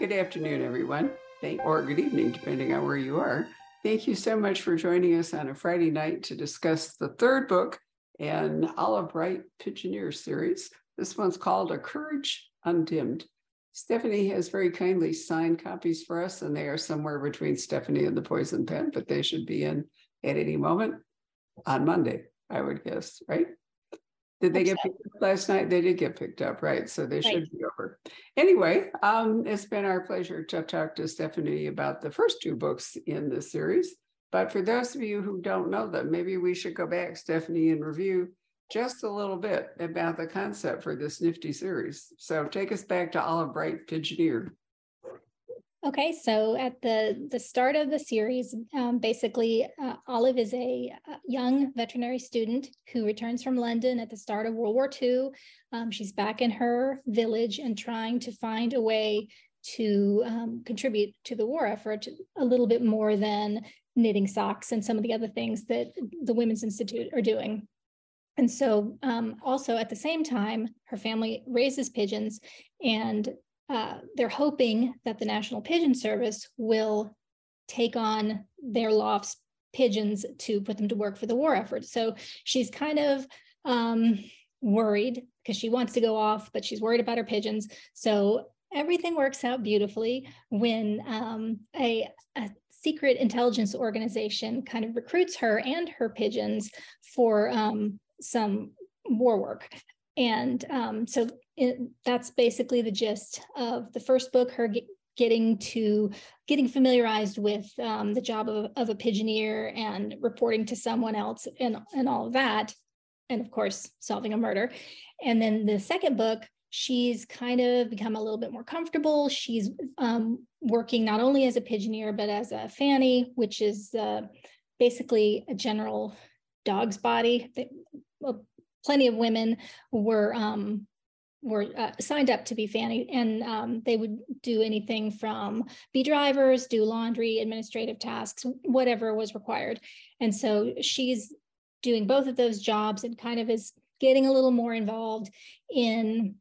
Good afternoon, everyone. Thank, or good evening, depending on where you are. Thank you so much for joining us on a Friday night to discuss the third book in Olive Bright Pigeoneer series. This one's called A Courage Undimmed. Stephanie has very kindly signed copies for us, and they are somewhere between Stephanie and the Poison Pen, but they should be in at any moment on Monday, I would guess, right? Did they get picked up last night? They did get picked up, right? So they right. should be over. Anyway, um, it's been our pleasure to talk to Stephanie about the first two books in the series. But for those of you who don't know them, maybe we should go back, Stephanie, and review just a little bit about the concept for this nifty series. So take us back to Olive Bright Pigeoneer. Okay, so at the the start of the series, um, basically, uh, Olive is a, a, young veterinary student who returns from London at the start of World War II. Um, she's back in her village and trying to find a way to um, contribute to the war effort a little bit more than knitting socks and some of the other things that the Women's Institute are doing. And so, um, also at the same time, her family raises pigeons and uh, they're hoping that the National Pigeon Service will take on their lofts pigeons to put them to work for the war effort. So she's kind of um, worried because she wants to go off, but she's worried about her pigeons. So everything works out beautifully when um, a, a secret intelligence organization kind of recruits her and her pigeons for um, some war work. And um, so it, that's basically the gist of the first book, her get, getting to getting familiarized with um, the job of, of a pigeoneer and reporting to someone else and, and all of that. And of course, solving a murder. And then the second book, she's kind of become a little bit more comfortable. She's um, working not only as a pigeoneer, but as a FANY, which is uh, basically a general dog's body. Well, plenty of women were um, were uh, signed up to be FANY and um, they would do anything from be drivers do laundry administrative tasks whatever was required. And so she's doing both of those jobs and kind of is getting a little more involved in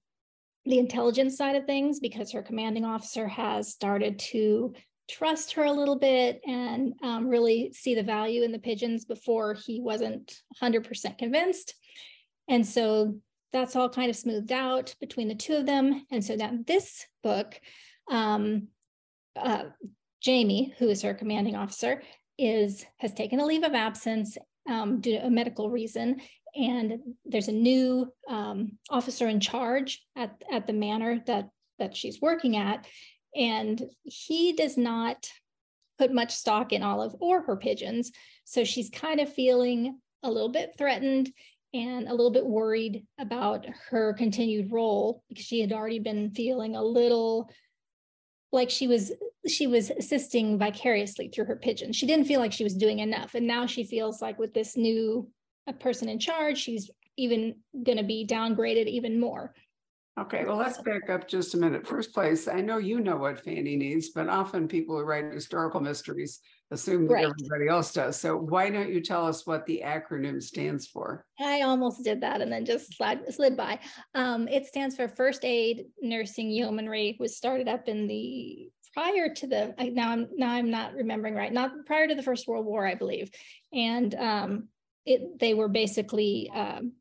the intelligence side of things because her commanding officer has started to trust her a little bit and um, really see the value in the pigeons before he wasn't 100% convinced. And so that's all kind of smoothed out between the two of them. And so now this book, um, uh, Jamie, who is her commanding officer, is has taken a leave of absence um, due to a medical reason. And there's a new um, officer in charge at, at the manor that, that she's working at. And he does not put much stock in Olive or her pigeons. So she's kind of feeling a little bit threatened and a little bit worried about her continued role because she had already been feeling a little like she was she was assisting vicariously through her pigeon. She didn't feel like she was doing enough, and now she feels like with this new person in charge, she's even going to be downgraded even more. Okay, well, let's back up just a minute. First place, I know you know what FANY needs, but often people who write historical mysteries assume that right. everybody else does. So why don't you tell us what the acronym stands for? I almost did that and then just slid, slid by. Um, it stands for First Aid Nursing Yeomanry, was started up in the prior to the now I'm now I'm not remembering right, not prior to the First World War, I believe, and um, it they were basically um,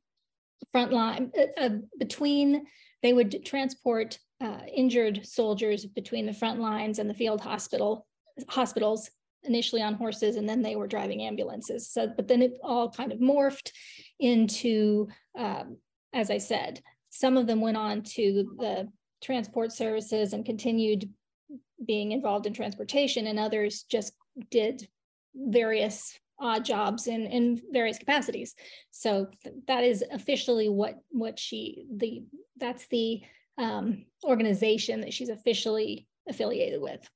frontline uh, uh, between they would transport uh, injured soldiers between the front lines and the field hospital hospitals initially on horses and then they were driving ambulances. So, but then it all kind of morphed into, um, as I said, some of them went on to the transport services and continued being involved in transportation, and others just did various odd jobs in in various capacities. So th- that is officially what what she the that's the um, organization that she's officially affiliated with.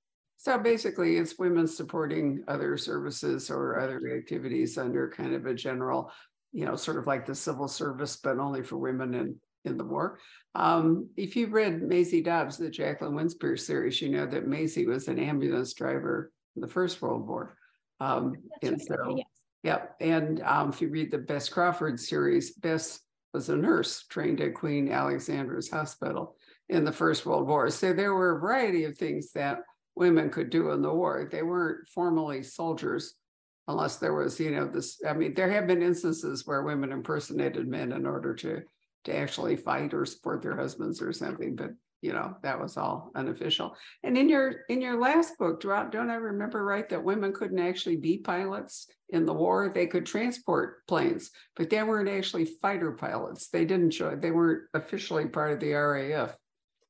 So basically, it's women supporting other services or other activities under kind of a general, you know, sort of like the civil service, but only for women in, in the war. Um, if you've read Maisie Dobbs, the Jacqueline Winspear series, you know that Maisie was an ambulance driver in the First World War. Um, and right. so, yes. yep. And um, if you read the Bess Crawford series, Bess was a nurse trained at Queen Alexandra's Hospital. in the First World War. So there were a variety of things that women could do in the war. They weren't formally soldiers unless there was, you know, this. I mean, there have been instances where women impersonated men in order to to actually fight or support their husbands or something, but you know that was all unofficial. And in your in your last book, don't I remember right that women couldn't actually be pilots in the war? They could transport planes, but they weren't actually fighter pilots. They didn't show. They weren't officially part of the RAF.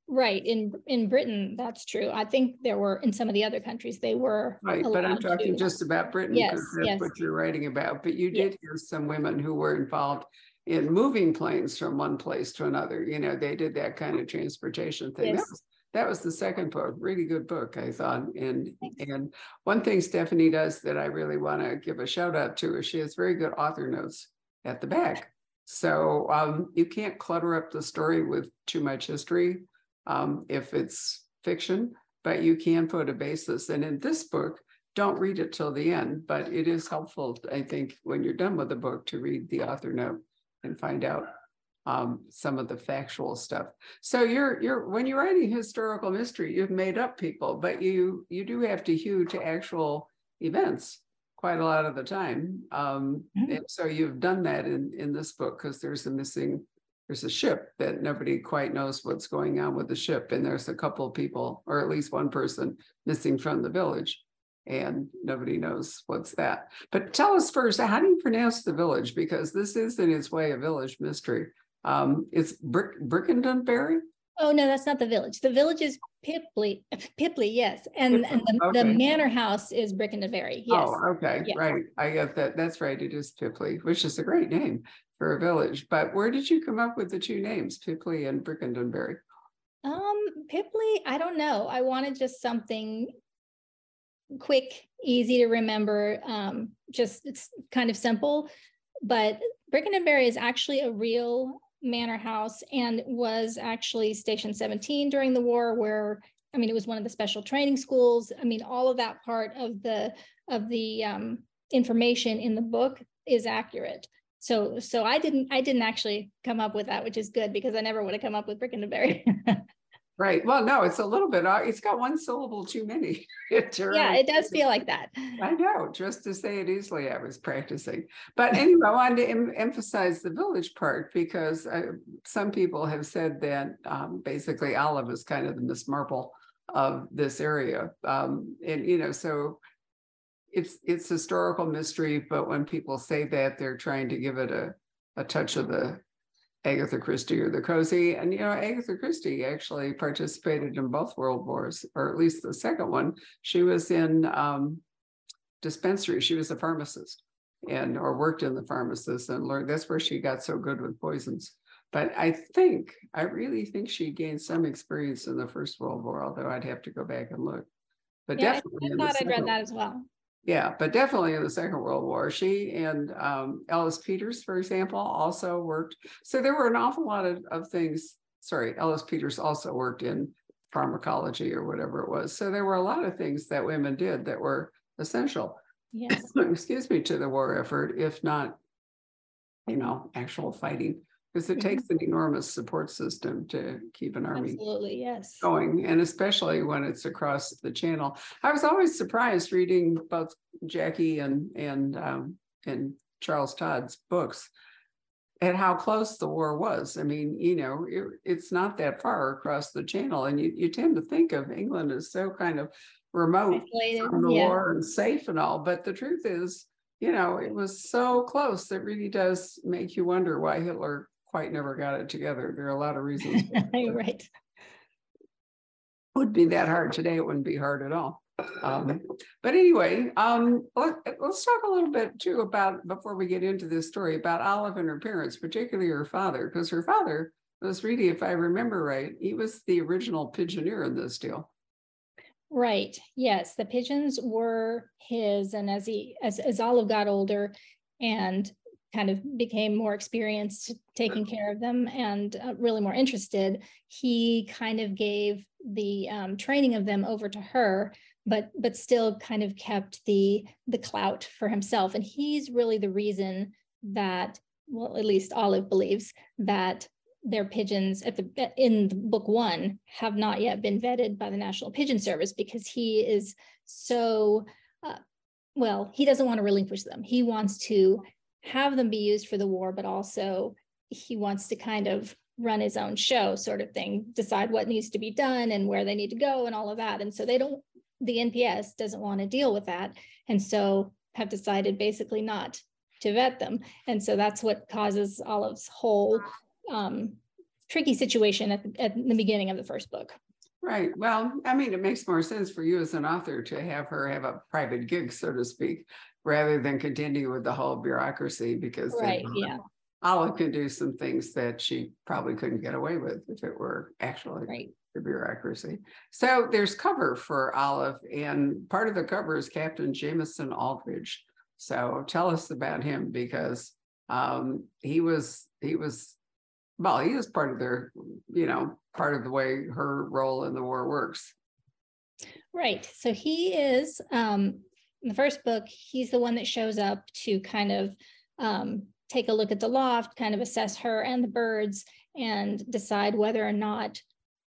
Right. In in Britain, that's true. I think there were in some of the other countries they were. Right, but I'm talking to. just about Britain yes, because that's yes. what you're writing about. But you did yes. hear some women who were involved in moving planes from one place to another. You know, they did that kind of transportation thing. Yes. That, was, that was the second book, really good book, I thought. And and one thing Stephanie does that I really want to give a shout out to is she has very good author notes at the back. So um, you can't clutter up the story with too much history um, if it's fiction, but you can put a basis. And in this book, don't read it till the end, but it is helpful, I think, when you're done with the book to read the author note and find out um, some of the factual stuff. So you're you're when you're writing historical mystery, you've made up people, but you you do have to hew to actual events quite a lot of the time. Um, mm-hmm. And so you've done that in in this book because there's a missing there's a ship that nobody quite knows what's going on with the ship. And there's a couple of people, or at least one person missing from the village. And nobody knows what's that. But tell us first, how do you pronounce the village? Because this is in its way a village mystery. Um, it's Brick Brickendonbury? Oh no, that's not the village. The village is Pipley. Pipley, yes, and and the, okay. the manor house is Brickendonbury. Yes. Oh, okay, yes. right. I get that. That's right. It is Pipley, which is a great name for a village. But where did you come up with the two names, Pipley and Brickendonbury? Um, Pipley, I don't know. I wanted just something quick, easy to remember. Um, just it's kind of simple. But Brickendonbury is actually a real manor house and was actually Station 17 during the war, where I mean it was one of the special training schools. I mean all of that part of the of the um, information in the book is accurate. So so I didn't I didn't actually come up with that, which is good because I never would have come up with Brickendonbury. right. Well, no, it's a little bit. Uh, it's got one syllable too many. yeah, it does feel like that. I know. Just to say it easily, I was practicing. But anyway, I wanted to em- emphasize the village part because uh, some people have said that um, basically Olive is kind of the Miss Marple of this area, um, and you know, so it's it's historical mystery, but when people say that, they're trying to give it a a touch of the Agatha Christie or the cozy. And you know, Agatha Christie actually participated in both world wars, or at least the second one. She was in um, dispensary. She was a pharmacist and or worked in the pharmacist and learned that's where she got so good with poisons. But I think, I really think she gained some experience in the First World War, although I'd have to go back and look. But yeah, definitely. I, I thought I'd read that as well. Yeah, but definitely in the Second World War, she and um, Ellis Peters, for example, also worked. So there were an awful lot of, of things. Sorry, Ellis Peters also worked in pharmacology or whatever it was. So there were a lot of things that women did that were essential. Yes. excuse me, to the war effort, if not, you know, actual fighting because it mm-hmm. takes an enormous support system to keep an army absolutely yes going and especially when it's across the channel i was always surprised reading both jackie and and um, and charles todd's books at how close the war was i mean you know it, it's not that far across the channel and you, you tend to think of england as so kind of remote Isolated, from the yeah. war and safe and all but the truth is you know, it was so close that really does make you wonder why Hitler quite never got it together. There are a lot of reasons. right. Would be that hard today. It wouldn't be hard at all. Um, but anyway, um, let, us talk a little bit too about before we get into this story about Olive and her parents, particularly her father, because her father was really, if I remember right, he was the original pigeoneer in this deal. Right. Yes, the pigeons were his, and as he as as Olive got older, and kind of became more experienced taking care of them and uh, really more interested, he kind of gave the um, training of them over to her, but but still kind of kept the the clout for himself. And he's really the reason that, well, at least Olive believes that their pigeons at the in book one have not yet been vetted by the National Pigeon Service because he is so uh, well, he doesn't want to relinquish them. He wants to have them be used for the war, but also he wants to kind of run his own show, sort of thing, decide what needs to be done and where they need to go and all of that. And so they don't, the NPS doesn't want to deal with that. And so have decided basically not to vet them. And so that's what causes Olive's whole um, tricky situation at the, at the beginning of the first book. Right. Well, I mean, it makes more sense for you as an author to have her have a private gig, so to speak, rather than continue with the whole bureaucracy because right, yeah. Olive can do some things that she probably couldn't get away with if it were actually right. the bureaucracy. So there's cover for Olive, and part of the cover is Captain Jameson Aldridge. So tell us about him because um, he was he was well, he is part of their, you know, part of the way her role in the war works. Right. So he is um, in the first book, he's the one that shows up to kind of um, take a look at the loft, kind of assess her and the birds, and decide whether or not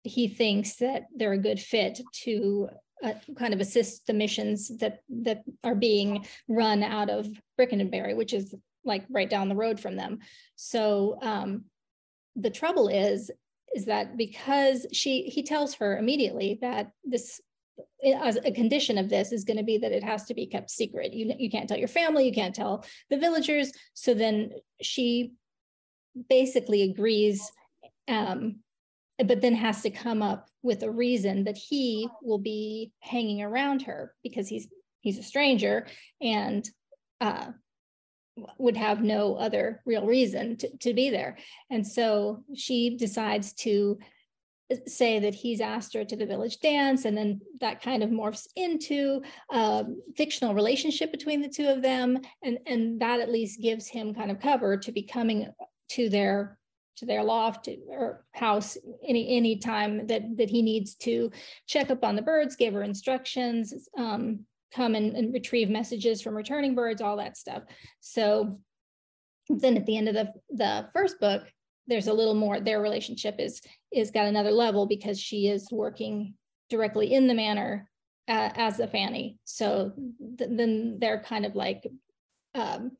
he thinks that they're a good fit to uh, kind of assist the missions that that are being run out of Brickenberry, which is like right down the road from them. So um, the trouble is is that because she he tells her immediately that this as a condition of this is going to be that it has to be kept secret. You, you can't tell your family you can't tell the villagers. So then she basically agrees um, but then has to come up with a reason that he will be hanging around her because he's he's a stranger and uh, would have no other real reason to, to be there. And so she decides to say that he's asked her to the village dance and then that kind of morphs into a fictional relationship between the two of them and and that at least gives him kind of cover to be coming to their to their loft or house any any time that that he needs to check up on the birds give her instructions um, come and, and retrieve messages from returning birds, all that stuff. So then at the end of the, the first book, there's a little more, their relationship is, is got another level because she is working directly in the manor uh, as a FANY. So th- then they're kind of like um,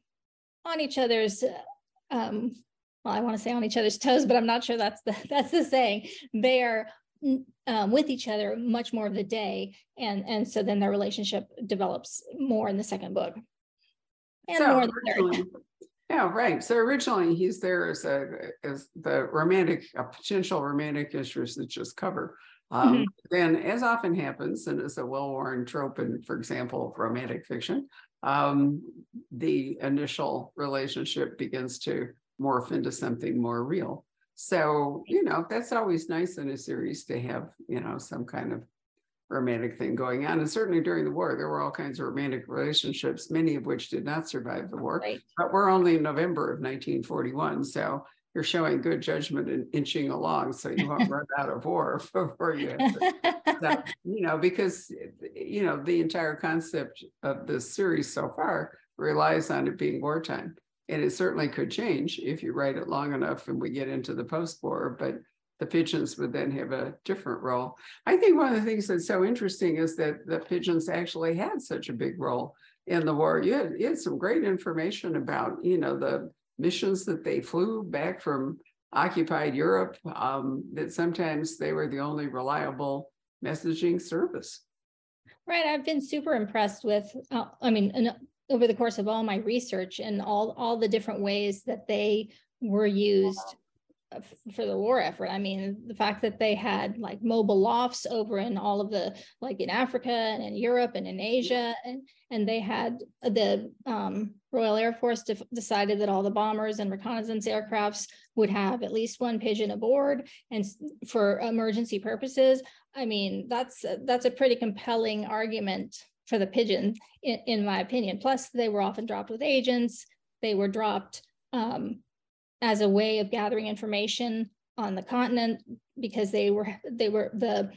on each other's, um, well, I want to say on each other's toes, but I'm not sure that's the that's the saying. They are um, with each other much more of the day. And and so then their relationship develops more in the second book. And so more in the third. yeah right. So originally he's there as a as the romantic a potential romantic interest that just cover um, mm-hmm. then as often happens and is a well-worn trope in for example romantic fiction um, the initial relationship begins to morph into something more real so, you know, that's always nice in a series to have, you know, some kind of romantic thing going on. And certainly during the war, there were all kinds of romantic relationships, many of which did not survive the war. Right. But we're only in November of 1941. So you're showing good judgment and inching along so you won't run out of war before you so, you know, because, you know, the entire concept of this series so far relies on it being wartime. And it certainly could change if you write it long enough and we get into the post-war, but the pigeons would then have a different role. I think one of the things that's so interesting is that the pigeons actually had such a big role in the war. You had, you had some great information about, you know, the missions that they flew back from occupied Europe, um, that sometimes they were the only reliable messaging service. Right. I've been super impressed with, uh, I mean, over the course of all my research and all all the different ways that they were used for the war effort. I mean, the fact that they had like mobile lofts over in all of the like in Africa and in Europe and in Asia, and and they had the um, Royal Air Force de- decided that all the bombers and reconnaissance aircrafts would have at least one pigeon aboard, and for emergency purposes. I mean, that's that's a pretty compelling argument for the pigeon, in, in, my opinion. Plus, they were often dropped with agents. They were dropped um, as a way of gathering information on the continent because they were they were the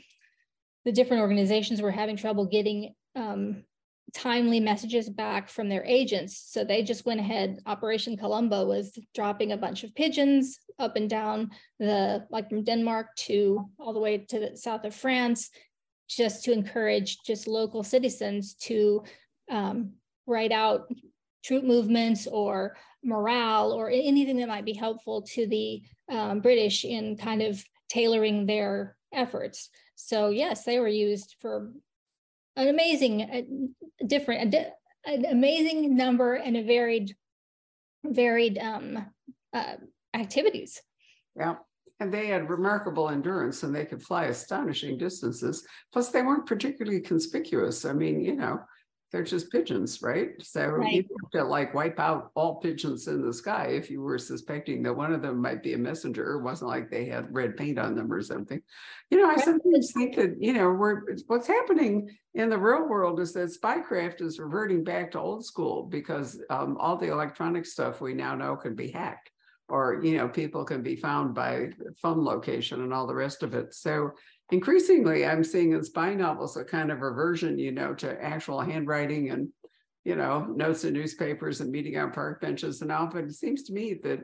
the different organizations were having trouble getting um, timely messages back from their agents. So they just went ahead. Operation Columba was dropping a bunch of pigeons up and down the, like from Denmark to all the way to the south of France, just to encourage just local citizens to um, write out troop movements or morale or anything that might be helpful to the um, British in kind of tailoring their efforts. So yes, they were used for an amazing, uh, different, uh, an amazing number and a varied, varied um, uh, activities. Yeah. And they had remarkable endurance and they could fly astonishing distances. Plus, they weren't particularly conspicuous. I mean, you know, they're just pigeons, right? So right. you have to like wipe out all pigeons in the sky if you were suspecting that one of them might be a messenger. It wasn't like they had red paint on them or something. You know, I sometimes think that, you know, we're what's happening in the real world is that spycraft is reverting back to old school because um, all the electronic stuff we now know can be hacked or, you know, people can be found by phone location and all the rest of it. So increasingly I'm seeing in spy novels a kind of reversion, you know, to actual handwriting and, you know, notes in newspapers and meeting on park benches and all. But it seems to me that,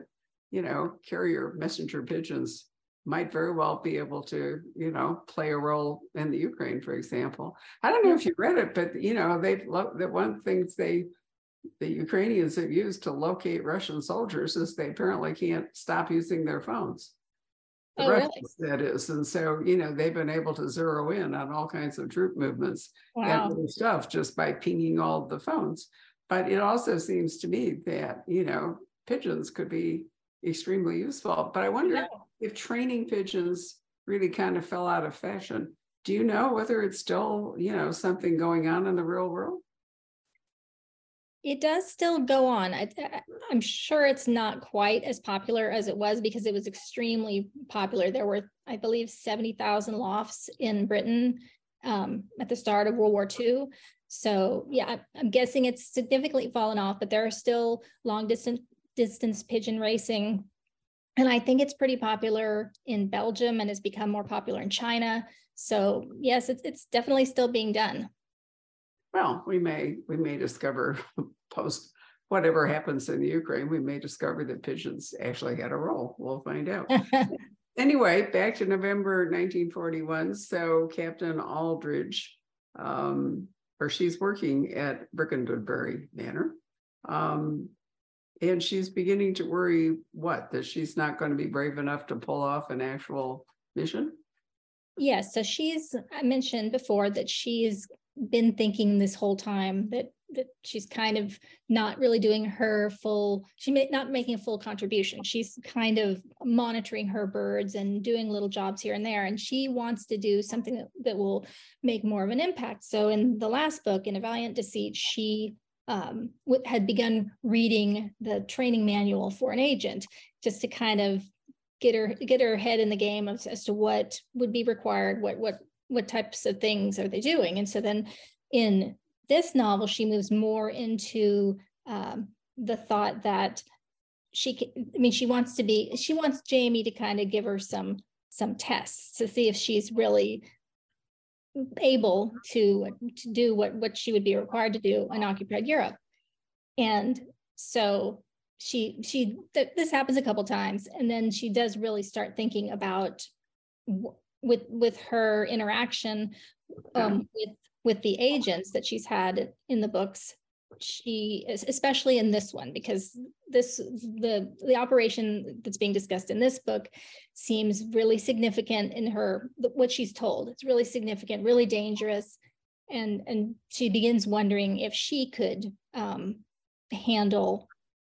you know, carrier messenger pigeons might very well be able to, you know, play a role in the Ukraine, for example. I don't know if you read it, but you know, they've the one things they the Ukrainians have used to locate Russian soldiers is they apparently can't stop using their phones the oh, Russians, really? that is. And so, you know, they've been able to zero in on all kinds of troop movements wow. and stuff just by pinging all the phones. But it also seems to me that, you know, pigeons could be extremely useful. But I wonder yeah. if training pigeons really kind of fell out of fashion. Do you know whether it's still, you know, something going on in the real world? It does still go on. I, am sure it's not quite as popular as it was because it was extremely popular. There were, I believe, 70,000 lofts in Britain um, at the start of World War II. So yeah, I'm guessing it's significantly fallen off, but there are still long distance distance pigeon racing. And I think it's pretty popular in Belgium and has become more popular in China. So yes, it's, it's definitely still being done well, we may we may discover post whatever happens in the Ukraine, we may discover that pigeons actually had a role. We'll find out. anyway, back to November 1941. So Captain Aldridge, um, or she's working at Brickendonbury Manor. Um, and she's beginning to worry what that she's not going to be brave enough to pull off an actual mission yes so she's i mentioned before that she's been thinking this whole time that that she's kind of not really doing her full she may not making a full contribution. She's kind of monitoring her birds and doing little jobs here and there. And she wants to do something that, that will make more of an impact. So in the last book in a valiant deceit she um, had begun reading the training manual for an agent just to kind of get her get her head in the game of, as to what would be required what what what types of things are they doing? And so then in this novel, she moves more into um, the thought that she can, I mean, she wants to be, she wants Jamie to kind of give her some some tests to see if she's really able to to do what what she would be required to do in occupied Europe. And so she she th- this happens a couple times and then she does really start thinking about with with her interaction um, with with the agents that she's had in the books she especially in this one because this the the operation that's being discussed in this book seems really significant in her what she's told. It's really significant really dangerous and and she begins wondering if she could um, handle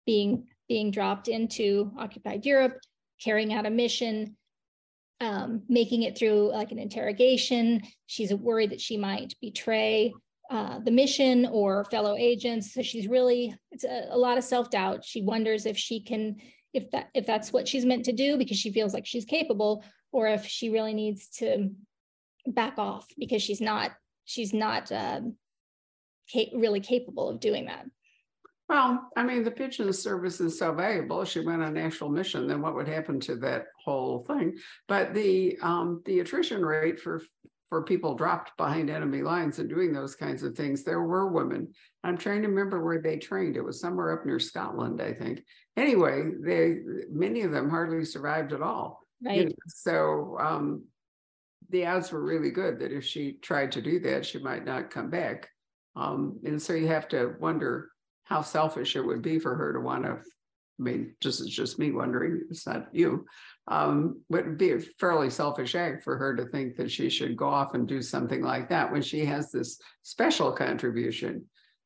being being dropped into occupied europe carrying out a mission um, making it through like an interrogation. She's worried that she might betray uh, the mission or fellow agents. So she's really, it's a, a lot of self-doubt. She wonders if she can, if that, if that's what she's meant to do because she feels like she's capable, or if she really needs to back off because she's not, she's not uh, ca- really capable of doing that. Well, I mean, the pigeon service is so valuable. If she went on national mission, then what would happen to that whole thing? But the um, the attrition rate for for people dropped behind enemy lines and doing those kinds of things, there were women. I'm trying to remember where they trained. It was somewhere up near Scotland, I think. Anyway, they many of them hardly survived at all. Right. You know, so um, the odds were really good that if she tried to do that, she might not come back. Um, and so you have to wonder how selfish it would be for her to want to. I mean, just it's just me wondering. It's not you. Um, would be a fairly selfish act for her to think that she should go off and do something like that when she has this special contribution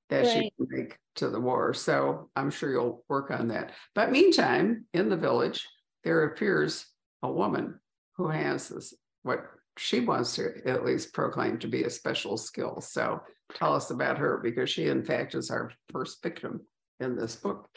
that she can make to the war. So I'm sure you'll work on that. But meantime, in the village, there appears a woman who has this what she wants to at least proclaim to be a special skill. So tell us about her because she, in fact, is our first victim in this book.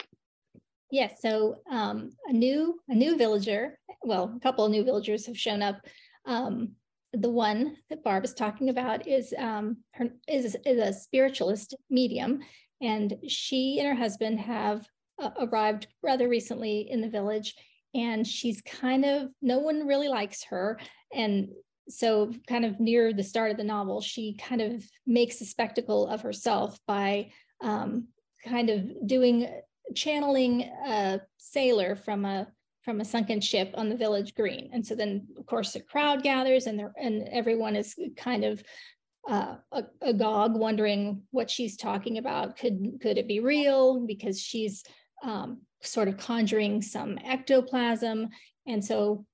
Yes, so um, a new a new villager, well, a couple of new villagers have shown up. Um, the one that Barb is talking about is um, her is, is a spiritualist medium, and she and her husband have uh, arrived rather recently in the village, and she's kind of no one really likes her, and so kind of near the start of the novel, she kind of makes a spectacle of herself by um, kind of doing channeling a sailor from a from a sunken ship on the village green. And so then of course the crowd gathers and there and everyone is kind of uh, agog wondering what she's talking about. Could could it be real? Because she's um, sort of conjuring some ectoplasm. And so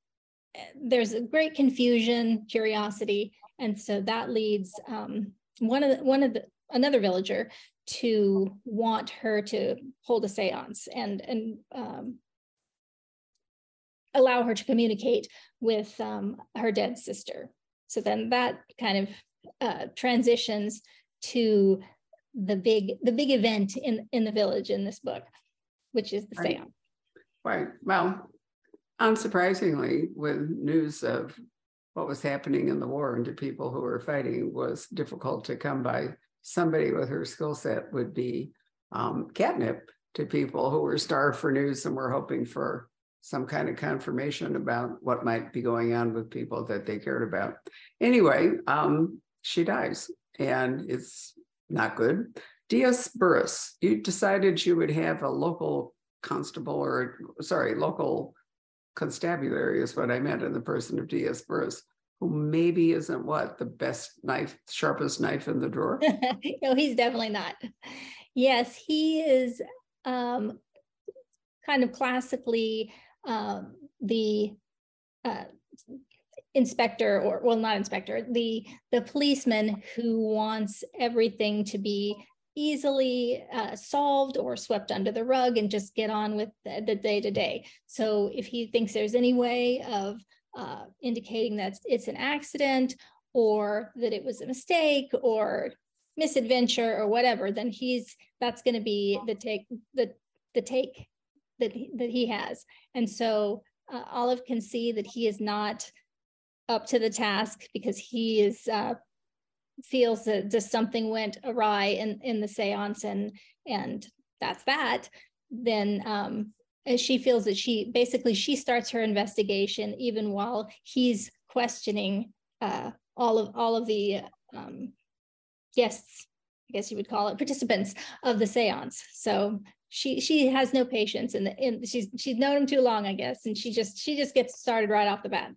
there's a great confusion curiosity and so that leads um, one of the, one of the another villager to want her to hold a seance and and um, allow her to communicate with um, her dead sister. So then that kind of uh, transitions to the big the big event in in the village in this book, which is the Right. seance. Right. Well, unsurprisingly, with news of what was happening in the war and to people who were fighting was difficult to come by. Somebody with her skill set would be um, catnip to people who were starved for news and were hoping for some kind of confirmation about what might be going on with people that they cared about. Anyway, um, she dies and it's not good. Diaz Burris, you decided you would have a local constable or, sorry, local constabulary is what I meant in the person of Diaz Burris, who maybe isn't what the best knife, sharpest knife in the drawer. no, he's definitely not. Yes, he is um, kind of classically um, the uh, inspector, or well, not inspector, the the policeman who wants everything to be easily uh, solved or swept under the rug and just get on with the, day to day. So if he thinks there's any way of uh, indicating that it's an accident or that it was a mistake or misadventure or whatever, then he's that's going to be the take the the take that he, that he has. And so uh, Olive can see that he is not up to the task because he is uh, feels that just something went awry in in the séance and and that's that. Then um, she feels that she basically she starts her investigation even while he's questioning uh, all of all of the um, guests, I guess you would call it, participants of the seance. So she she has no patience and and she's she's known him too long, I guess, and she just she just gets started right off the bat.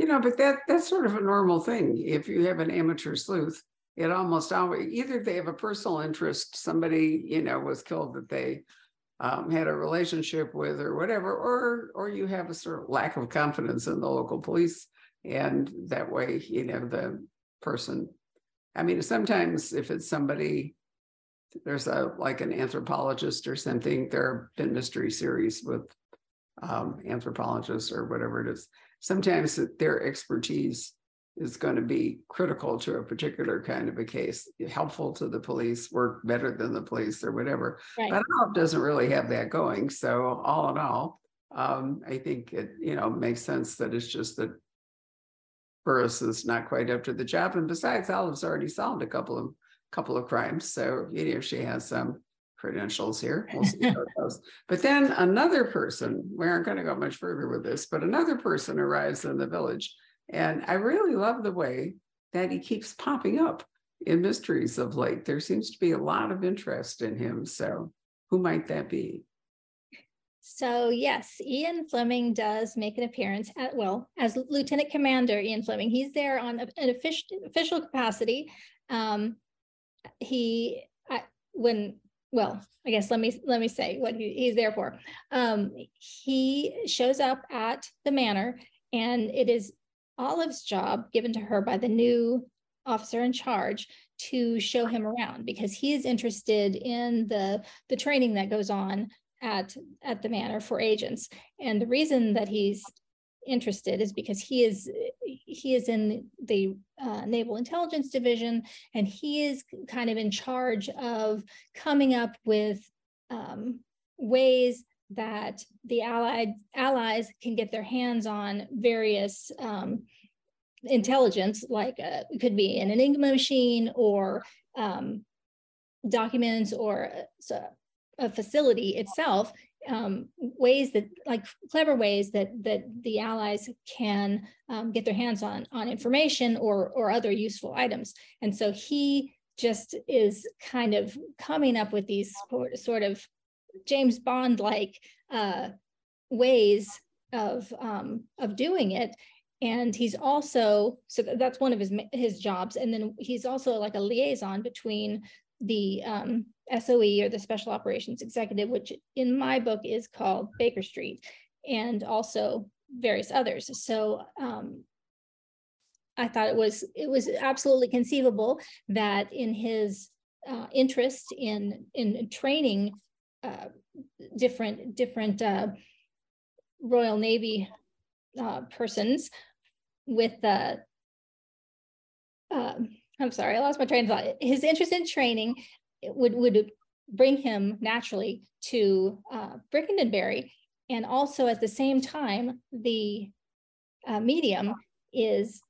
You know, but that that's sort of a normal thing. If you have an amateur sleuth, it almost always either they have a personal interest, somebody, you know, was killed that they um, had a relationship with or whatever, or or you have a sort of lack of confidence in the local police. And that way, you know, the person, I mean, sometimes if it's somebody, there's a like an anthropologist or something, there have been mystery series with um, anthropologists or whatever it is. Sometimes their expertise is going to be critical to a particular kind of a case, helpful to the police, work better than the police or whatever. Right. But Olive doesn't really have that going. So all in all, um, I think it, you know, makes sense that it's just that Burris is not quite up to the job. And besides, Olive's already solved a couple of couple of crimes. So you know, she has some credentials here. We'll see how it goes. But then another person, we aren't going to go much further with this, but another person arrives in the village. And I really love the way that he keeps popping up in mysteries of late. There seems to be a lot of interest in him. So, who might that be? So yes, Ian Fleming does make an appearance at well as Lieutenant Commander Ian Fleming. He's there on an official official capacity. Um, he I, when well, I guess let me let me say what he, he's there for. Um, he shows up at the manor, and it is Olive's job given to her by the new officer in charge to show him around because he is interested in the the training that goes on at at the manor for agents and the reason that he's interested is because he is he is in the uh, naval intelligence division and he is kind of in charge of coming up with um, ways that the allied allies can get their hands on various um, intelligence, like uh, it could be an Enigma machine or um, documents or uh, a facility itself, um, ways that like clever ways that that the allies can um, get their hands on on information or or other useful items. And so he just is kind of coming up with these sort of James Bond like uh, ways of um, of doing it and he's also so that's one of his his jobs and then he's also like a liaison between the um, SOE or the Special Operations Executive, which in my book is called Baker Street, and also various others. So um, I thought it was it was absolutely conceivable that in his uh, interest in in training uh, different different uh, Royal Navy uh, persons with the uh, I'm sorry, I lost my train of thought. His interest in training would would bring him naturally to uh, Brickendonbury, and also at the same time, the uh, medium is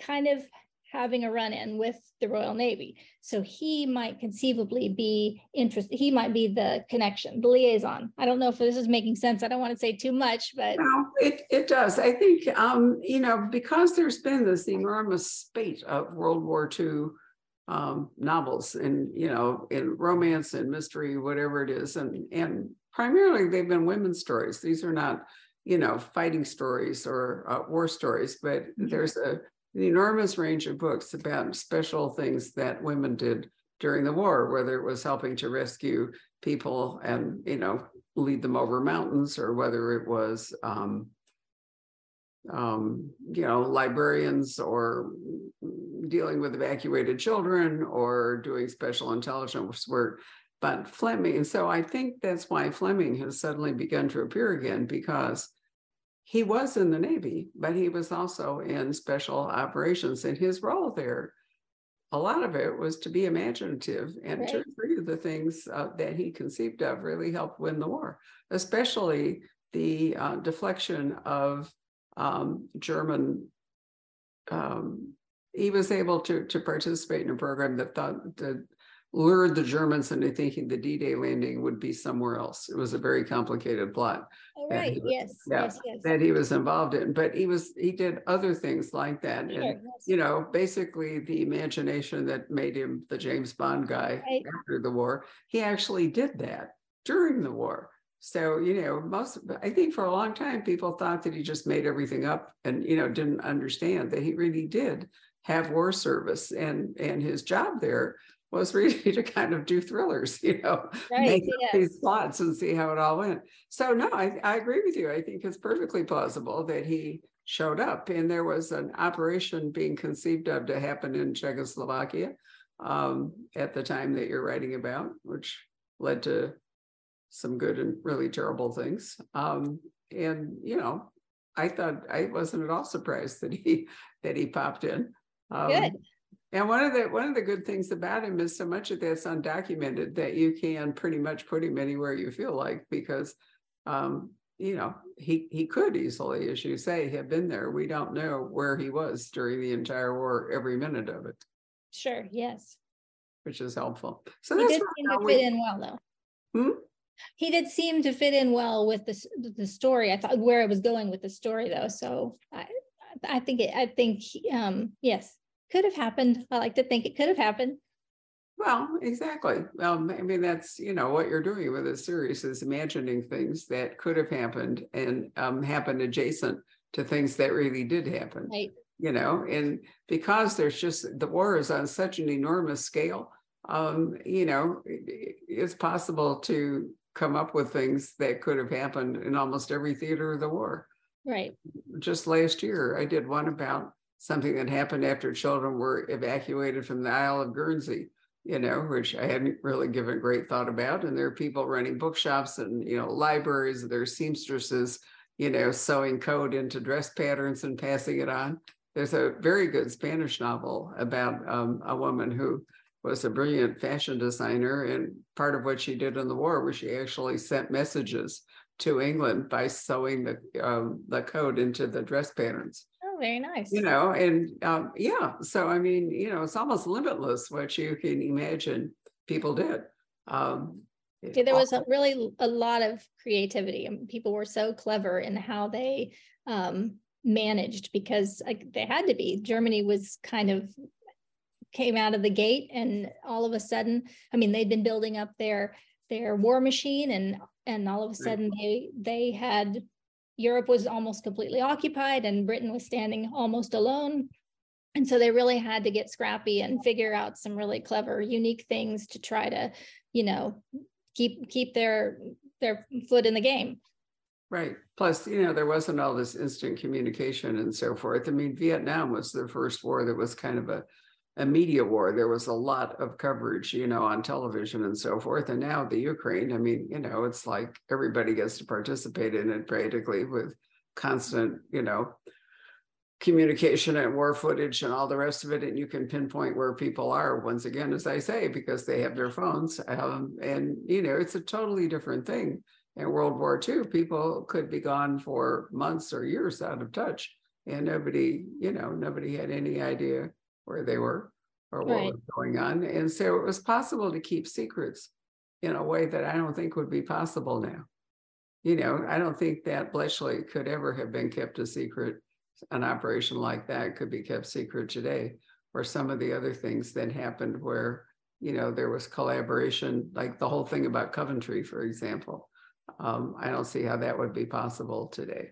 kind of having a run in with the Royal Navy. So he might conceivably be interested. He might be the connection, the liaison. I don't know if this is making sense. I don't want to say too much, but no, it it does. I think um, you know because there's been this enormous spate of World War II um, novels and you know in romance and mystery, whatever it is, and and primarily they've been women's stories. These are not you know fighting stories or uh, war stories, but mm-hmm. there's a an enormous range of books about special things that women did during the war, whether it was helping to rescue people and, you know, lead them over mountains or whether it was, um, um, you know, librarians or dealing with evacuated children or doing special intelligence work. But Fleming, and so I think that's why Fleming has suddenly begun to appear again because he was in the Navy, but he was also in special operations. And his role there, a lot of it was to be imaginative and right. to agree the things uh, that he conceived of really helped win the war, especially the uh, deflection of um, German. Um, he was able to to participate in a program that thought that lured the Germans into thinking the D-Day landing would be somewhere else. It was a very complicated plot. Oh, right. Was, yes, yeah, yes. Yes. That he was involved in, but he was he did other things like that, sure, and yes. you know, basically the imagination that made him the James Bond guy right. after the war. He actually did that during the war. So you know, most I think for a long time people thought that he just made everything up and you know didn't understand that he really did have war service and and his job there was really to kind of do thrillers, you know, right, make yes. these plots and see how it all went. So no, I, I agree with you. I think it's perfectly plausible that he showed up and there was an operation being conceived of to happen in Czechoslovakia um, at the time that you're writing about, which led to some good and really terrible things. Um, and you know, I thought I wasn't at all surprised that he that he popped in. Um, good. And one of the one of the good things about him is so much of that's undocumented that you can pretty much put him anywhere you feel like because um, you know he he could easily, as you say, have been there. We don't know where he was during the entire war, every minute of it. Sure. Yes. Which is helpful. So he did seem to fit in well, though. Hmm? He did seem to fit in well with the the story. I thought where I was going with the story, though. So I I think it, I think um yes could have happened. I like to think it could have happened. Well, exactly. Um, I mean, that's, you know, what you're doing with this series is imagining things that could have happened and um, happened adjacent to things that really did happen. Right. You know, and because there's just the war is on such an enormous scale, um, you know, it's possible to come up with things that could have happened in almost every theater of the war. Right. Just last year, I did one about something that happened after children were evacuated from the Isle of Guernsey you know, which I hadn't really given great thought about. And there are people running bookshops and, you know, libraries, there's seamstresses, you know, sewing code into dress patterns and passing it on. There's a very good Spanish novel about um, a woman who was a brilliant fashion designer. And part of what she did in the war was she actually sent messages to England by sewing the um, the code into the dress patterns. Oh, very nice. You know, and um, yeah, so I mean, you know, it's almost limitless what you can imagine people did. Um, yeah, there was a really a lot of creativity, and people were so clever in how they um, managed because like, they had to be. Germany was kind of came out of the gate, and all of a sudden, I mean, they'd been building up their their war machine, and and all of a sudden they they had Europe was almost completely occupied and Britain was standing almost alone. And so they really had to get scrappy and figure out some really clever, unique things to try to, you know, keep keep their their foot in the game. Right. Plus, you know, there wasn't all this instant communication and so forth. I mean, Vietnam was the first war that was kind of a a media war. There was a lot of coverage, you know, on television and so forth. And now the Ukraine, I mean, you know, it's like everybody gets to participate in it practically with constant, you know, communication and war footage and all the rest of it. And you can pinpoint where people are once again, as I say, because they have their phones. Um, and, you know, it's a totally different thing. In World War II, people could be gone for months or years out of touch. And nobody, you know, nobody had any idea where they were or what right. was going on. And so it was possible to keep secrets in a way that I don't think would be possible now. You know, I don't think that Bletchley could ever have been kept a secret. An operation like that could be kept secret today, or some of the other things that happened where, you know, there was collaboration, like the whole thing about Coventry, for example. Um, I don't see how that would be possible today.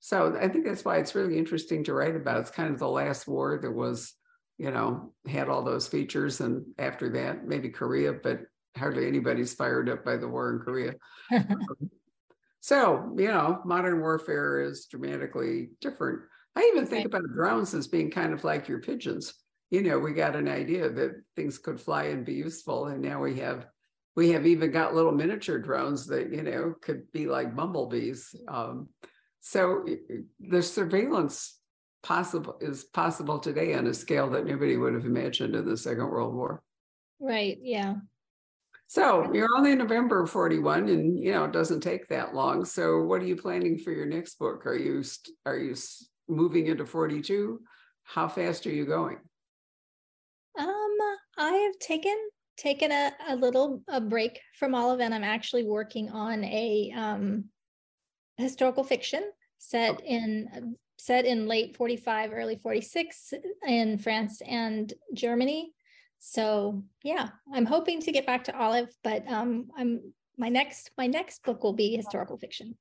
So I think that's why it's really interesting to write about. It's kind of the last war that was you know, had all those features. And after that, maybe Korea, but hardly anybody's fired up by the war in Korea. so, you know, modern warfare is dramatically different. I even think about drones as being kind of like your pigeons. You know, we got an idea that things could fly and be useful, and now we have we have even got little miniature drones that you know could be like bumblebees. Um, so the surveillance possible is possible today on a scale that nobody would have imagined in the Second World War. Right. Yeah. So you're only in November 41, and you know it doesn't take that long. So what are you planning for your next book? Are you are you moving into 42? How fast are you going? Um, I have taken taken a, a little a break from all of it. I'm actually working on a um, historical fiction set okay. in set in late 45, early 46 in France and Germany. So yeah, I'm hoping to get back to Olive, but um, I'm my next my next book will be historical fiction.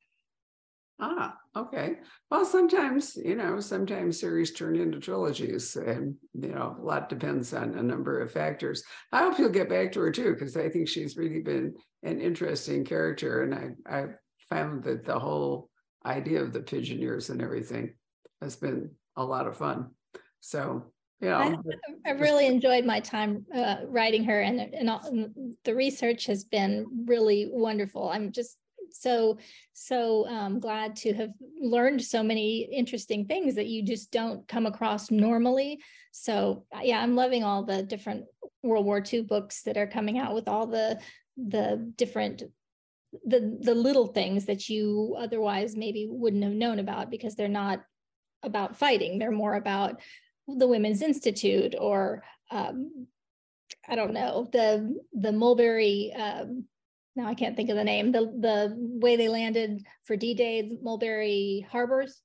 Ah, okay. Well, sometimes, you know, sometimes series turn into trilogies, and you know, a lot depends on a number of factors. I hope you'll get back to her too, because I think she's really been an interesting character, and I I found that the whole idea of the pigeoneers and everything has been a lot of fun. So, yeah, I, I really enjoyed my time uh, writing her, and and, all, the research has been really wonderful. I'm just so so um, glad to have learned so many interesting things that you just don't come across normally. So, yeah, I'm loving all the different World War II books that are coming out with all the the different the the little things that you otherwise maybe wouldn't have known about because they're not about fighting. They're more about the Women's Institute or um, I don't know the the Mulberry um, now I can't think of the name, the, the way they landed for D-Day, Mulberry Harbors,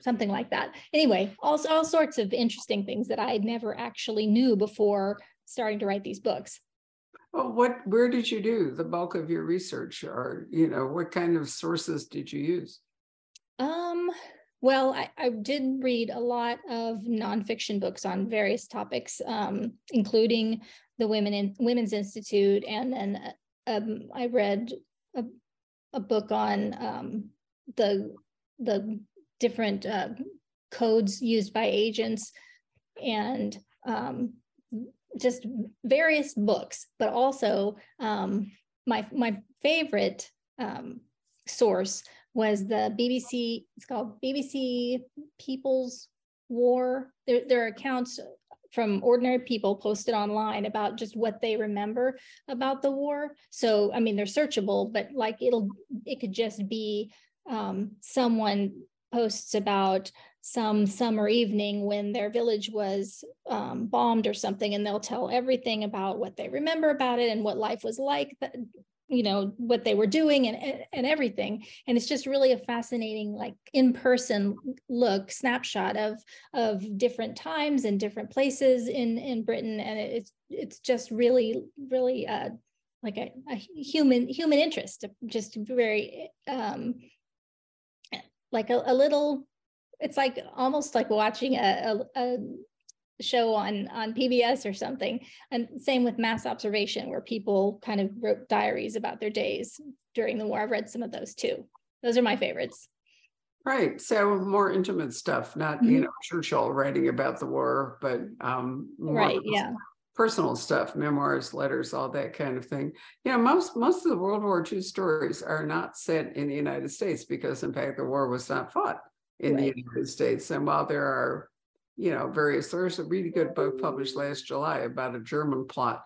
something like that. Anyway, all, all sorts of interesting things that I never actually knew before starting to write these books. Well, what, where did you do the bulk of your research or, you know, what kind of sources did you use? Um, well, I, I did read a lot of nonfiction books on various topics, um, including the Women in Women's Institute, and then um, I read a, a book on um, the the different uh, codes used by agents, and um, just various books. But also, um, my my favorite um, source was the BBC, it's called BBC People's War. There, there are accounts from ordinary people posted online about just what they remember about the war. So, I mean, they're searchable, but like it'll, it could just be um, someone posts about some summer evening when their village was um, bombed or something, and they'll tell everything about what they remember about it and what life was like you know what they were doing and and everything. And it's just really a fascinating like in-person look snapshot of of different times and different places in in britain. And it's it's just really really uh like a, a human human interest just very um like a, a little it's like almost like watching a, a, a show on on PBS or something. And same with mass observation, where people kind of wrote diaries about their days during the war. I've read some of those too. Those are my favorites. Right. So more intimate stuff, not mm-hmm. you know Churchill writing about the war, but um, right. Yeah. Personal stuff, memoirs, letters, all that kind of thing. You know, most most of the World War II stories are not set in the United States because, in fact, the war was not fought in right. the United States. And while there are you know, various. There's a really good book published last July about a German plot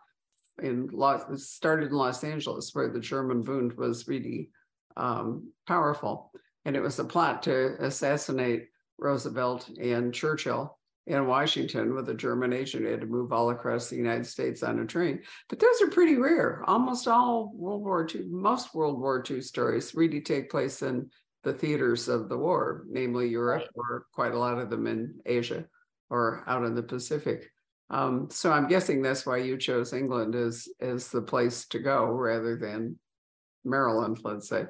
in Los. Started in Los Angeles, where the German Bund was really um, powerful, and it was a plot to assassinate Roosevelt and Churchill in Washington with a German agent. Who had to move all across the United States on a train. But those are pretty rare. Almost all World War II, most World War II stories really take place in the theaters of the war, namely Europe, right. or quite a lot of them in Asia or out in the Pacific. Um, so I'm guessing that's why you chose England as as the place to go rather than Maryland, let's say.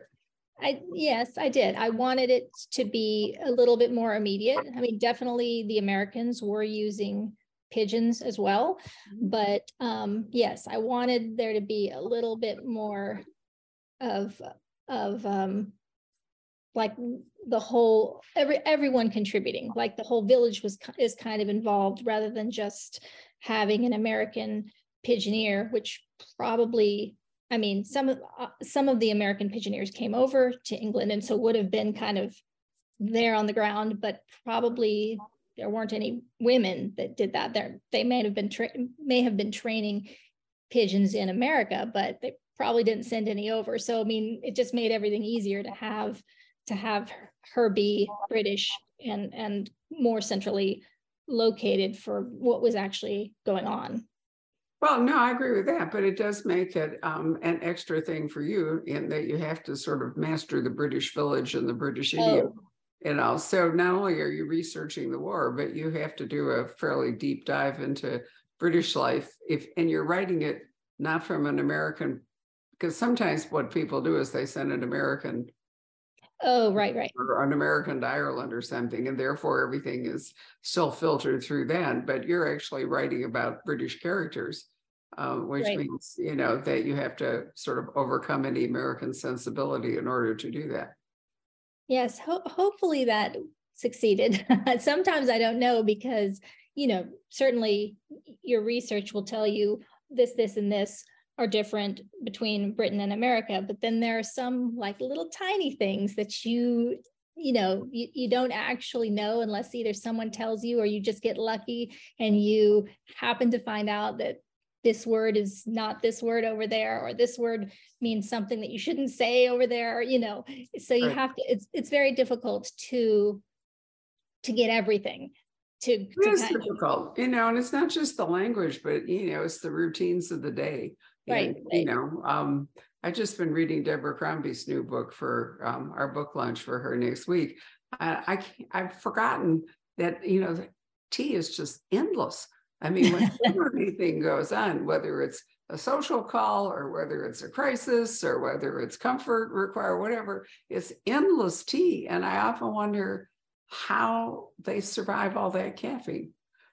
I yes, I did. I wanted it to be a little bit more immediate. I mean, definitely the Americans were using pigeons as well, mm-hmm. but um, yes, I wanted there to be a little bit more of of um, like the whole every everyone contributing like the whole village was is kind of involved rather than just having an american pigeoneer which probably i mean some of uh, some of the american pigeoneers came over to england and so would have been kind of there on the ground but probably there weren't any women that did that. There they may have been tra- may have been training pigeons in america but they probably didn't send any over. So i mean it just made everything easier to have to have her be British and and more centrally located for what was actually going on. Well, no, I agree with that, but it does make it um, an extra thing for you in that you have to sort of master the British village and the British idiom. Oh. You know, so not only are you researching the war, but you have to do a fairly deep dive into British life. If and you're writing it not from an American, because sometimes what people do is they send an American Oh, right, right. Or an American Ireland or something, and therefore everything is still filtered through that. But you're actually writing about British characters, uh, which right. means you know that you have to sort of overcome any American sensibility in order to do that. Yes, ho- hopefully that succeeded. Sometimes I don't know because you know certainly your research will tell you this, this, and this are different between Britain and America, but then there are some like little tiny things that you you know you, you don't actually know unless either someone tells you or you just get lucky and you happen to find out that this word is not this word over there or this word means something that you shouldn't say over there you know so you right. have to it's it's very difficult to to get everything to, it to is difficult of, you know and it's not just the language but you know it's the routines of the day right, and, you know um I just been reading Deborah Crombie's new book for um, our book launch for her next week. I, I I've forgotten that you know tea is just endless. I mean, whenever anything goes on, whether it's a social call or whether it's a crisis or whether it's comfort require whatever, it's endless tea. And I often wonder how they survive all that caffeine.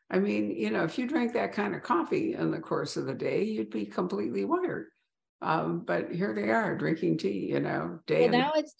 I mean, you know, if you drank that kind of coffee in the course of the day, you'd be completely wired. Um, but here they are drinking tea, you know, day. Well, now it's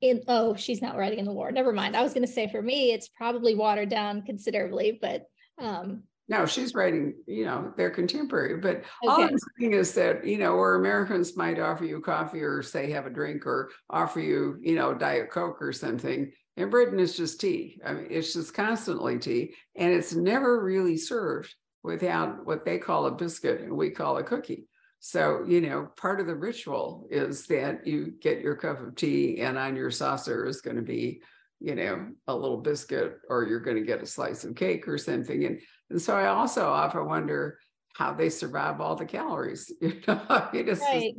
in, oh, she's not writing in the war. Never mind. I was going to say for me, it's probably watered down considerably, but um, no, she's writing, you know, they're contemporary. But all I'm saying is that, you know, where Americans might offer you coffee or say have a drink or offer you, you know, Diet Coke or something, in Britain it's just tea. I mean, it's just constantly tea. And it's never really served without what they call a biscuit and we call a cookie. So, you know, part of the ritual is that you get your cup of tea and on your saucer is going to be, you know, a little biscuit or you're going to get a slice of cake or something. And, and so I also often wonder how they survive all the calories. You know, I mean, right.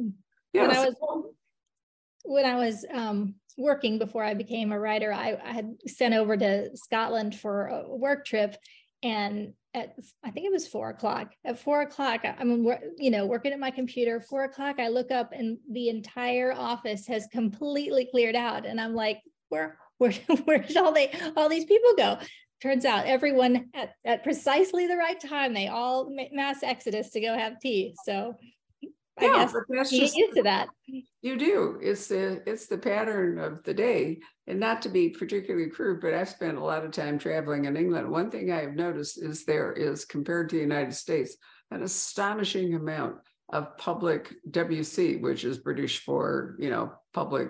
yeah, when I was when I was um, working before I became a writer, I, I had sent over to Scotland for a work trip, and at I think it was four o'clock. At four o'clock, I'm you know working at my computer. Four o'clock, I look up and the entire office has completely cleared out, and I'm like, where where where did all they all these people go? Turns out everyone at at precisely the right time, they all mass exodus to go have tea. So I yeah, guess but that's just used to that. You do. It's the it's the pattern of the day. And not to be particularly crude, but I've spent a lot of time traveling in England. One thing I have noticed is there is, compared to the United States, an astonishing amount of public WC, which is British for, you know, public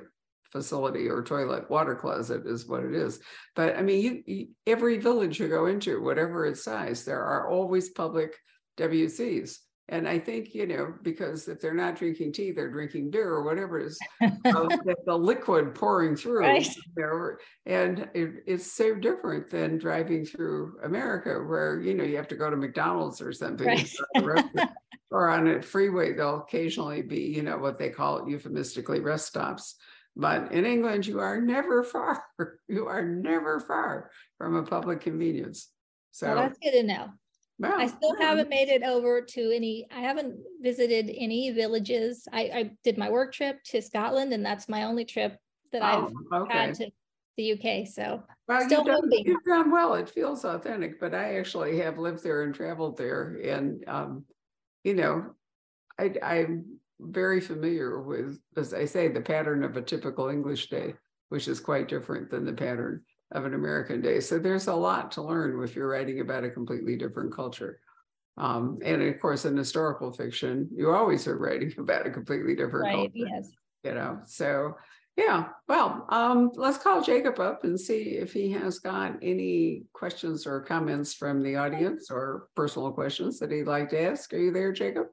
facility or toilet water closet is what it is but i mean you, you, every village you go into whatever its size there are always public wcs and I think, you know, because if they're not drinking tea, they're drinking beer or whatever it is, uh, the liquid pouring through. Right. You know, and it, it's so different than driving through America where, you know, you have to go to McDonald's or something. Right. or on a freeway, there'll occasionally be, you know, what they call it euphemistically rest stops. But in England, you are never far. You are never far from a public convenience. So well, that's good to know. Wow. I still haven't made it over to any, I haven't visited any villages. I, I did my work trip to Scotland and that's my only trip that oh, I've okay. had to the UK. So well, still you've done, you've done well. It feels authentic, but I actually have lived there and traveled there. And, um, you know, I, I'm very familiar with, as I say, the pattern of a typical English day, which is quite different than the pattern of an American day. So there's a lot to learn if you're writing about a completely different culture. Um, and of course, in historical fiction, you always are writing about a completely different culture. right, culture. Yes. You know, so yeah. Well, um, let's call Jacob up and see if he has got any questions or comments from the audience or personal questions that he'd like to ask. Are you there, Jacob?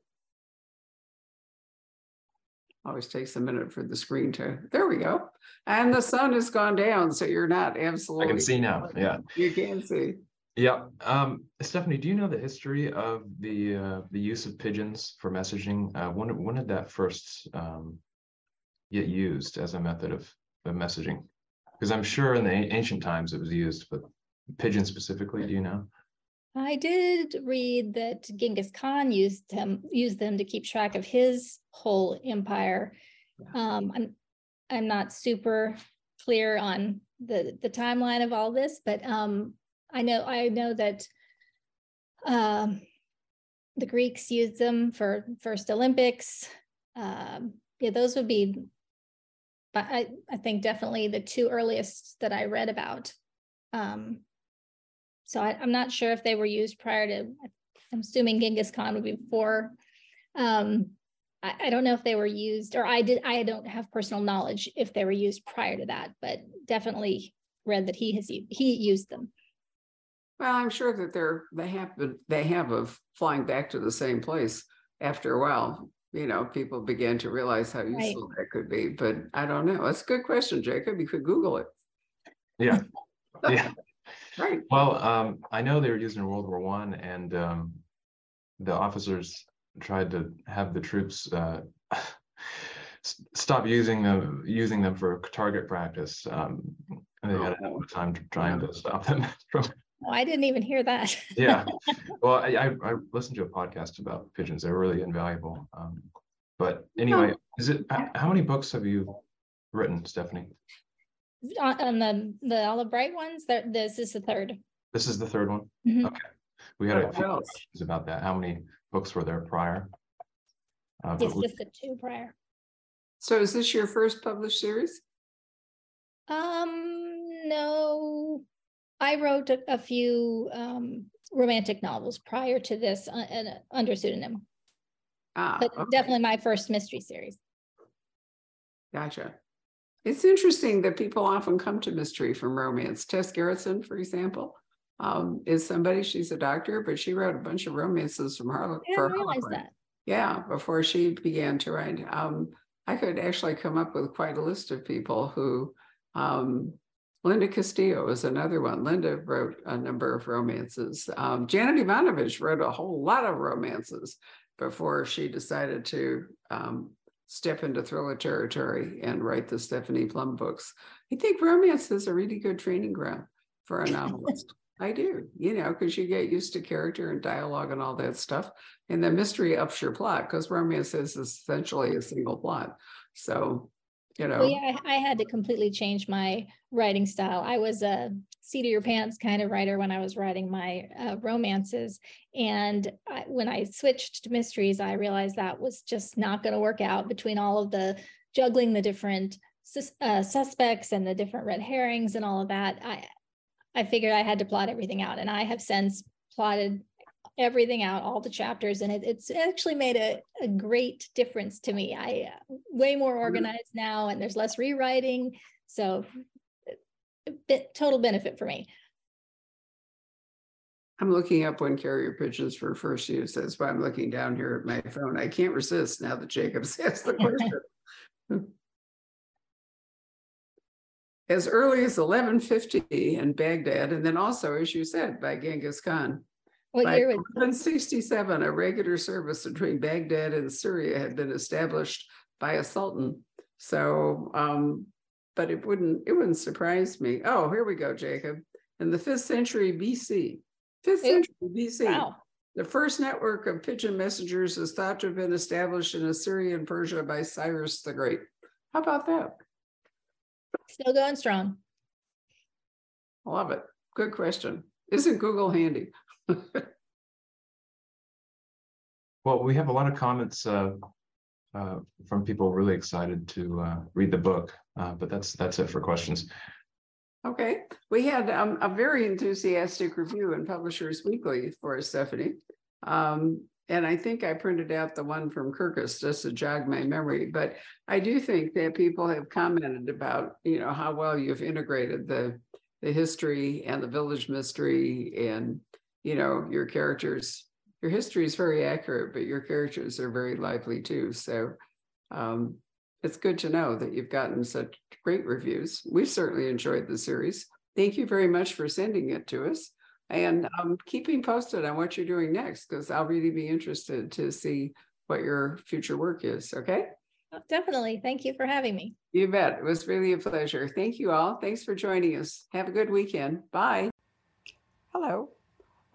Always takes a minute for the screen to, there we go. And the sun has gone down, so you're not absolutely. I can see now, yeah. You can see. Yeah. Um, Stephanie, do you know the history of the uh, the use of pigeons for messaging? Uh, when, when did that first um, get used as a method of, of messaging? Because I'm sure in the ancient times it was used, but pigeons specifically, do you know? I did read that Genghis Khan used them used them to keep track of his whole empire. Um, I'm I'm not super clear on the the timeline of all this, but um, I know I know that um, the Greeks used them for first Olympics. Um, yeah, those would be, I I think definitely the two earliest that I read about. Um, so I, am not sure if they were used prior to, I'm assuming Genghis Khan would be before. Um, I, I don't know if they were used, or I did, I don't have personal knowledge if they were used prior to that, but definitely read that he has, he used them. Well, I'm sure that they're, they have, they have of flying back to the same place after a while you know, people began to realize how useful right. that could be. But I don't know. That's a good question, Jacob. You could Google it. Yeah. Yeah. Right. Well, um, I know they were used in World War One, and um, the officers tried to have the troops uh, stop using them using them for target practice. Um, and they had a hell of a time trying to stop them from. Oh, I didn't even hear that. yeah, well, I, I, I listened to a podcast about pigeons. They're really invaluable. Um, but anyway, is it how many books have you written, Stephanie? On, on the all the olive bright ones, that this is the third. This is the third one. Mhm. Okay, we had a few questions about that. How many books were there prior? Uh, but It's we- just the two prior. So is this your first published series? Um, no, I wrote a, a few um romantic novels prior to this uh, and uh, under pseudonym, Ah, but okay. definitely my first mystery series. Gotcha. It's interesting that people often come to mystery from romance. Tess Gerritsen, for example, um, is somebody, she's a doctor, but she wrote a bunch of romances from Harlan. I for didn't realize Harlequin. that. Yeah, before she began to write. Um, I could actually come up with quite a list of people who, um, Linda Castillo is another one. Linda wrote a number of romances. Um, Janet Evanovich wrote a whole lot of romances before she decided to um, step into thriller territory and write the Stephanie Plum books. I think romance is a really good training ground for a novelist. I do, you know, because you get used to character and dialogue and all that stuff. And the mystery ups your plot because romance is essentially a single plot. So, you know, Well, yeah, I, I had to completely change my writing style. I was a seat of your pants kind of writer when I was writing my uh, romances. And I, when I switched to mysteries, I realized that was just not going to work out between all of the juggling the different sus- uh, suspects and the different red herrings and all of that. I, I figured I had to plot everything out. And I have since plotted everything out, all the chapters, and it, it's actually made a, a great difference to me. I uh, way more organized now, and there's less rewriting. So, bit, total benefit for me. I'm looking up when carrier pigeons for first use. That's why I'm looking down here at my phone. I can't resist now that Jacob's asked the question. As early as 1150 in Baghdad, and then also, as you said, by Genghis Khan. What By year was 1167, a regular service between Baghdad and Syria had been established by a sultan. So, um, but it wouldn't it wouldn't surprise me. Oh, here we go, Jacob. In the fifth century BC, fifth Ooh, century BC, wow? the first network of pigeon messengers is thought to have been established in Assyria and Persia by Cyrus the Great. How about that? Still going strong. I love it. Good question. Isn't Google handy? Well, we have a lot of comments uh, uh, from people really excited to uh, read the book, uh, but that's that's it for questions. Okay, we had um, a very enthusiastic review in Publishers Weekly for Stephanie. Um, and I think I printed out the one from Kirkus just to jog my memory, but I do think that people have commented about, you know, how well you've integrated the the history and the village mystery and, you know, your characters. Your history is very accurate, but your characters are very lively too. So um, it's good to know that you've gotten such great reviews. We've certainly enjoyed the series. Thank you very much for sending it to us and um, keeping posted on what you're doing next, because I'll really be interested to see what your future work is. Okay. Oh, Definitely. Thank you for having me. You bet. It was really a pleasure. Thank you all. Thanks for joining us. Have a good weekend. Bye. Hello.